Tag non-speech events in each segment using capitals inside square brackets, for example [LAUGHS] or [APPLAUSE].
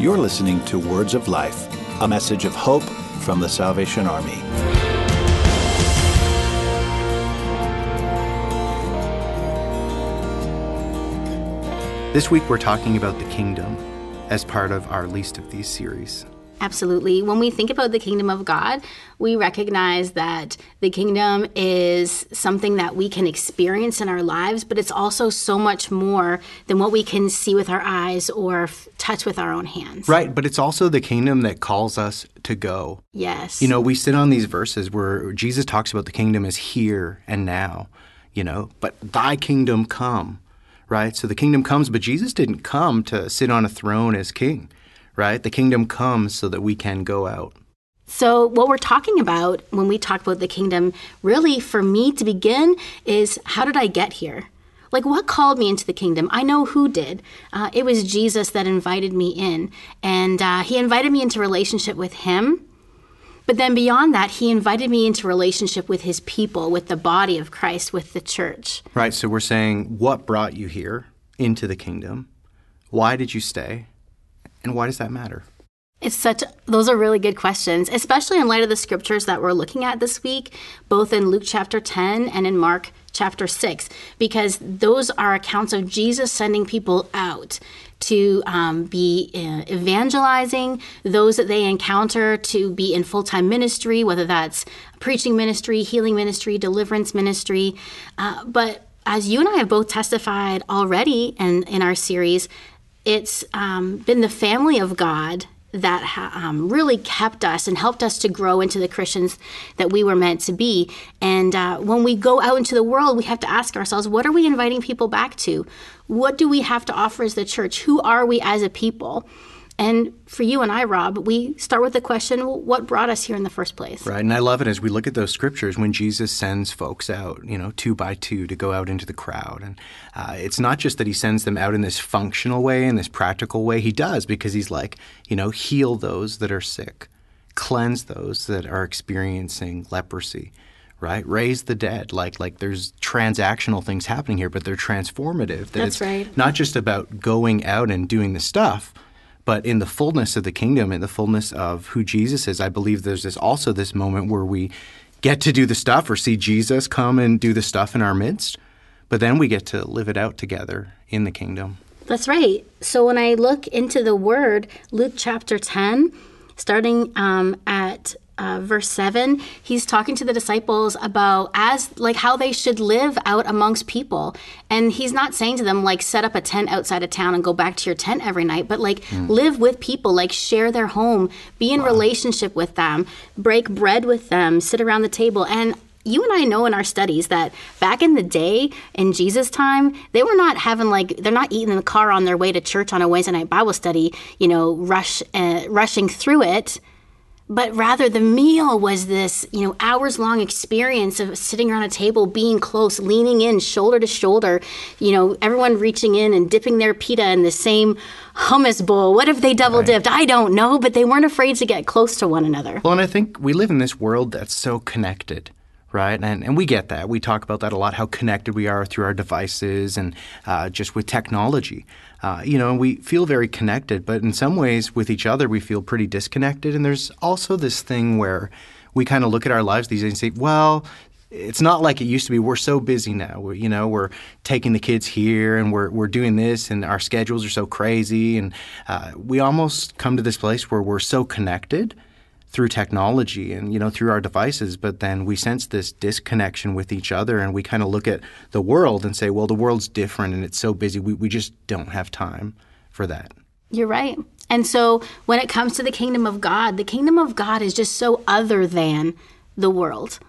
You're listening to Words of Life, a message of hope from the Salvation Army. This week we're talking about the kingdom as part of our Least of These series. Absolutely. When we think about the kingdom of God, we recognize that the kingdom is something that we can experience in our lives, but it's also so much more than what we can see with our eyes or f- touch with our own hands. Right, but it's also the kingdom that calls us to go. Yes. You know, we sit on these verses where Jesus talks about the kingdom is here and now, you know, but thy kingdom come, right? So the kingdom comes, but Jesus didn't come to sit on a throne as king right? The kingdom comes so that we can go out. So, what we're talking about when we talk about the kingdom, really for me to begin, is how did I get here? Like, what called me into the kingdom? I know who did. Uh, it was Jesus that invited me in. And uh, he invited me into relationship with him. But then beyond that, he invited me into relationship with his people, with the body of Christ, with the church. Right. So, we're saying what brought you here into the kingdom? Why did you stay? And why does that matter? It's such those are really good questions, especially in light of the scriptures that we're looking at this week, both in Luke chapter 10 and in Mark chapter 6, because those are accounts of Jesus sending people out to um, be uh, evangelizing those that they encounter to be in full time ministry, whether that's preaching ministry, healing ministry, deliverance ministry. Uh, but as you and I have both testified already in, in our series, it's um, been the family of God that ha- um, really kept us and helped us to grow into the Christians that we were meant to be. And uh, when we go out into the world, we have to ask ourselves, what are we inviting people back to? What do we have to offer as the church? Who are we as a people? And for you and I, Rob, we start with the question what brought us here in the first place? Right. And I love it as we look at those scriptures when Jesus sends folks out, you know, two by two to go out into the crowd. And uh, it's not just that he sends them out in this functional way, in this practical way. He does because he's like, you know, heal those that are sick, cleanse those that are experiencing leprosy right? Raise the dead. Like like there's transactional things happening here, but they're transformative. That That's right. Not just about going out and doing the stuff, but in the fullness of the kingdom, in the fullness of who Jesus is, I believe there's this also this moment where we get to do the stuff or see Jesus come and do the stuff in our midst, but then we get to live it out together in the kingdom. That's right. So when I look into the word, Luke chapter 10, starting um, at uh, verse 7 he's talking to the disciples about as like how they should live out amongst people and he's not saying to them like set up a tent outside of town and go back to your tent every night but like mm. live with people like share their home be in wow. relationship with them break bread with them sit around the table and you and I know in our studies that back in the day in Jesus' time, they were not having like they're not eating in the car on their way to church on a Wednesday night Bible study, you know, rush uh, rushing through it. But rather the meal was this you know hours long experience of sitting around a table being close leaning in shoulder to shoulder you know everyone reaching in and dipping their pita in the same hummus bowl. What if they double dipped right. i don't know but they weren't afraid to get close to one another. Well and i think we live in this world that's so connected right? And, and we get that. We talk about that a lot, how connected we are through our devices and uh, just with technology. Uh, you know, we feel very connected, but in some ways with each other, we feel pretty disconnected. And there's also this thing where we kind of look at our lives these days and say, well, it's not like it used to be. We're so busy now. We're, you know, we're taking the kids here and we're, we're doing this, and our schedules are so crazy. And uh, we almost come to this place where we're so connected through technology and you know through our devices but then we sense this disconnection with each other and we kind of look at the world and say well the world's different and it's so busy we, we just don't have time for that. You're right. And so when it comes to the kingdom of god the kingdom of god is just so other than the world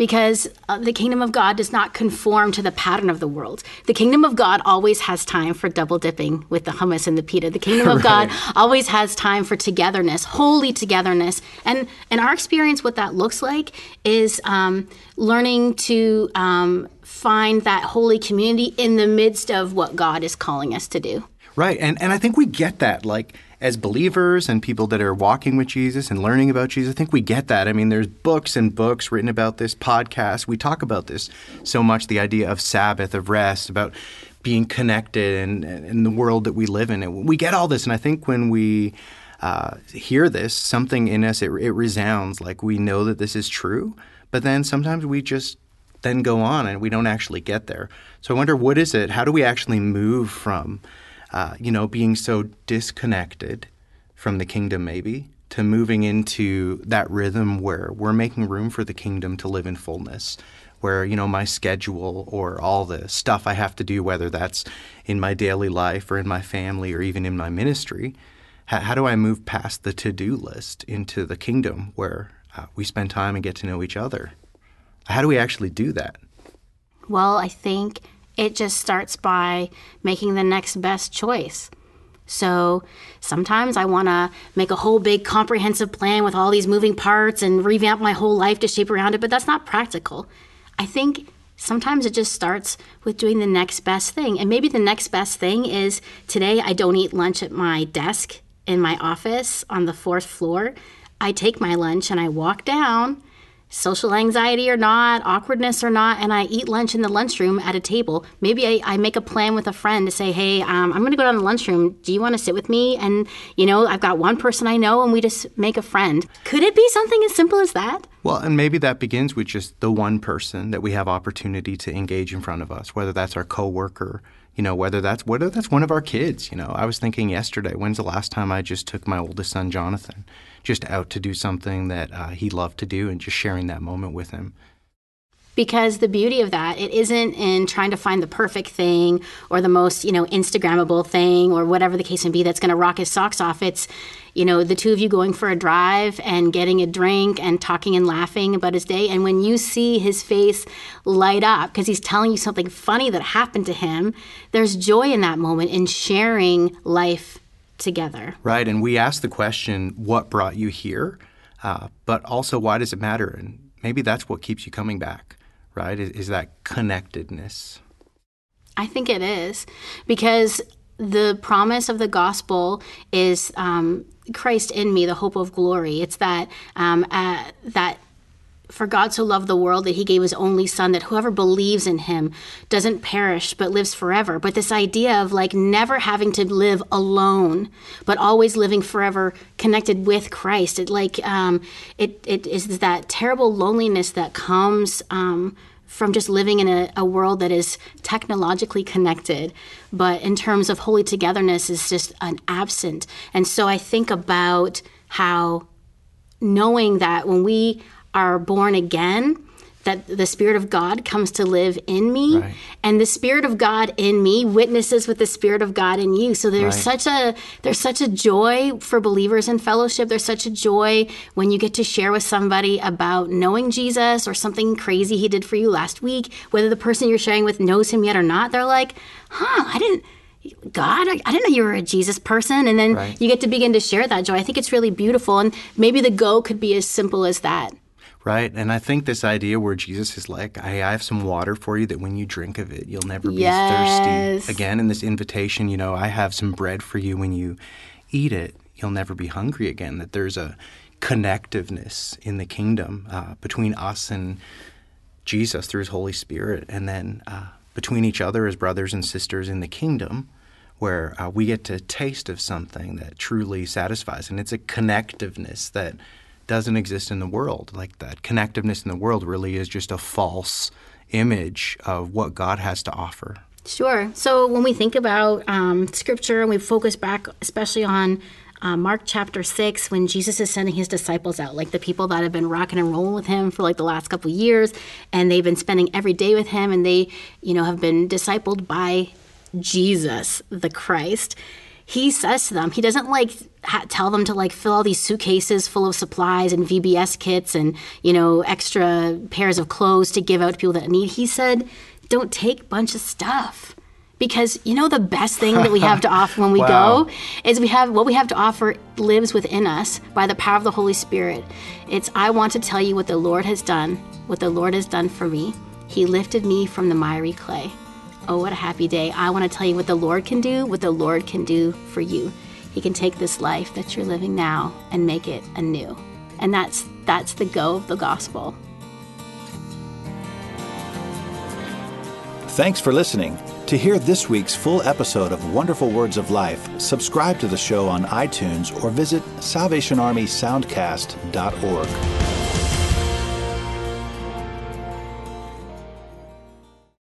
because uh, the kingdom of God does not conform to the pattern of the world. The kingdom of God always has time for double dipping with the hummus and the pita. The kingdom of [LAUGHS] right. God always has time for togetherness, holy togetherness. And in our experience, what that looks like is um, learning to um, find that holy community in the midst of what God is calling us to do. Right. And, and I think we get that. Like, as believers and people that are walking with Jesus and learning about Jesus, I think we get that. I mean, there's books and books written about this, podcast. We talk about this so much the idea of Sabbath, of rest, about being connected and in the world that we live in. And we get all this, and I think when we uh, hear this, something in us it, it resounds like we know that this is true. But then sometimes we just then go on and we don't actually get there. So I wonder what is it? How do we actually move from, uh, you know, being so disconnected from the kingdom, maybe, to moving into that rhythm where we're making room for the kingdom to live in fullness? Where, you know, my schedule or all the stuff I have to do, whether that's in my daily life or in my family or even in my ministry, how, how do I move past the to do list into the kingdom where uh, we spend time and get to know each other? How do we actually do that? Well, I think it just starts by making the next best choice. So sometimes I want to make a whole big comprehensive plan with all these moving parts and revamp my whole life to shape around it, but that's not practical. I think sometimes it just starts with doing the next best thing. And maybe the next best thing is today I don't eat lunch at my desk in my office on the fourth floor. I take my lunch and I walk down social anxiety or not, awkwardness or not, and I eat lunch in the lunchroom at a table. Maybe I, I make a plan with a friend to say, hey, um, I'm going to go down the lunchroom. Do you want to sit with me? And, you know, I've got one person I know and we just make a friend. Could it be something as simple as that? Well, and maybe that begins with just the one person that we have opportunity to engage in front of us, whether that's our coworker, you know, whether that's whether that's one of our kids. You know, I was thinking yesterday, when's the last time I just took my oldest son, Jonathan, just out to do something that uh, he loved to do and just sharing that moment with him. Because the beauty of that, it isn't in trying to find the perfect thing or the most, you know, Instagrammable thing or whatever the case may be that's going to rock his socks off. It's, you know, the two of you going for a drive and getting a drink and talking and laughing about his day. And when you see his face light up because he's telling you something funny that happened to him, there's joy in that moment in sharing life together. Right. And we ask the question, what brought you here? Uh, but also, why does it matter? And maybe that's what keeps you coming back, right? Is, is that connectedness. I think it is because the promise of the gospel is um, Christ in me, the hope of glory. It's that um, uh, that for God so loved the world that he gave his only son that whoever believes in him doesn't perish but lives forever. But this idea of like never having to live alone, but always living forever connected with Christ. It like um, it it is that terrible loneliness that comes um, from just living in a, a world that is technologically connected, but in terms of holy togetherness is just an absent. And so I think about how knowing that when we are born again, that the Spirit of God comes to live in me, right. and the Spirit of God in me witnesses with the Spirit of God in you. So there's right. such a there's such a joy for believers in fellowship. There's such a joy when you get to share with somebody about knowing Jesus or something crazy He did for you last week. Whether the person you're sharing with knows Him yet or not, they're like, "Huh, I didn't." God, I, I, didn't know you were a Jesus person. And then right. you get to begin to share that joy. I think it's really beautiful. And maybe the go could be as simple as that right? And I think this idea where Jesus is like, hey, I have some water for you that when you drink of it, you'll never be yes. thirsty again. In this invitation, you know, I have some bread for you when you eat it, you'll never be hungry again. That there's a connectiveness in the kingdom uh, between us and Jesus through his Holy Spirit, and then uh, between each other as brothers and sisters in the kingdom. Where uh, we get to taste of something that truly satisfies, and it's a connectiveness that doesn't exist in the world. Like that connectiveness in the world really is just a false image of what God has to offer. Sure. So when we think about um, scripture and we focus back, especially on uh, Mark chapter 6, when Jesus is sending his disciples out, like the people that have been rocking and rolling with him for like the last couple years, and they've been spending every day with him, and they, you know, have been discipled by Jesus, the Christ he says to them, he doesn't like ha- tell them to like fill all these suitcases full of supplies and VBS kits and, you know, extra pairs of clothes to give out to people that need. He said, don't take a bunch of stuff. Because you know the best thing that we have to [LAUGHS] offer when we wow. go is we have what we have to offer lives within us by the power of the Holy Spirit. It's I want to tell you what the Lord has done, what the Lord has done for me. He lifted me from the miry clay. Oh, what a happy day. I want to tell you what the Lord can do, what the Lord can do for you. He can take this life that you're living now and make it anew. And that's that's the go of the gospel. Thanks for listening. To hear this week's full episode of Wonderful Words of Life, subscribe to the show on iTunes or visit SalvationArmySoundcast.org.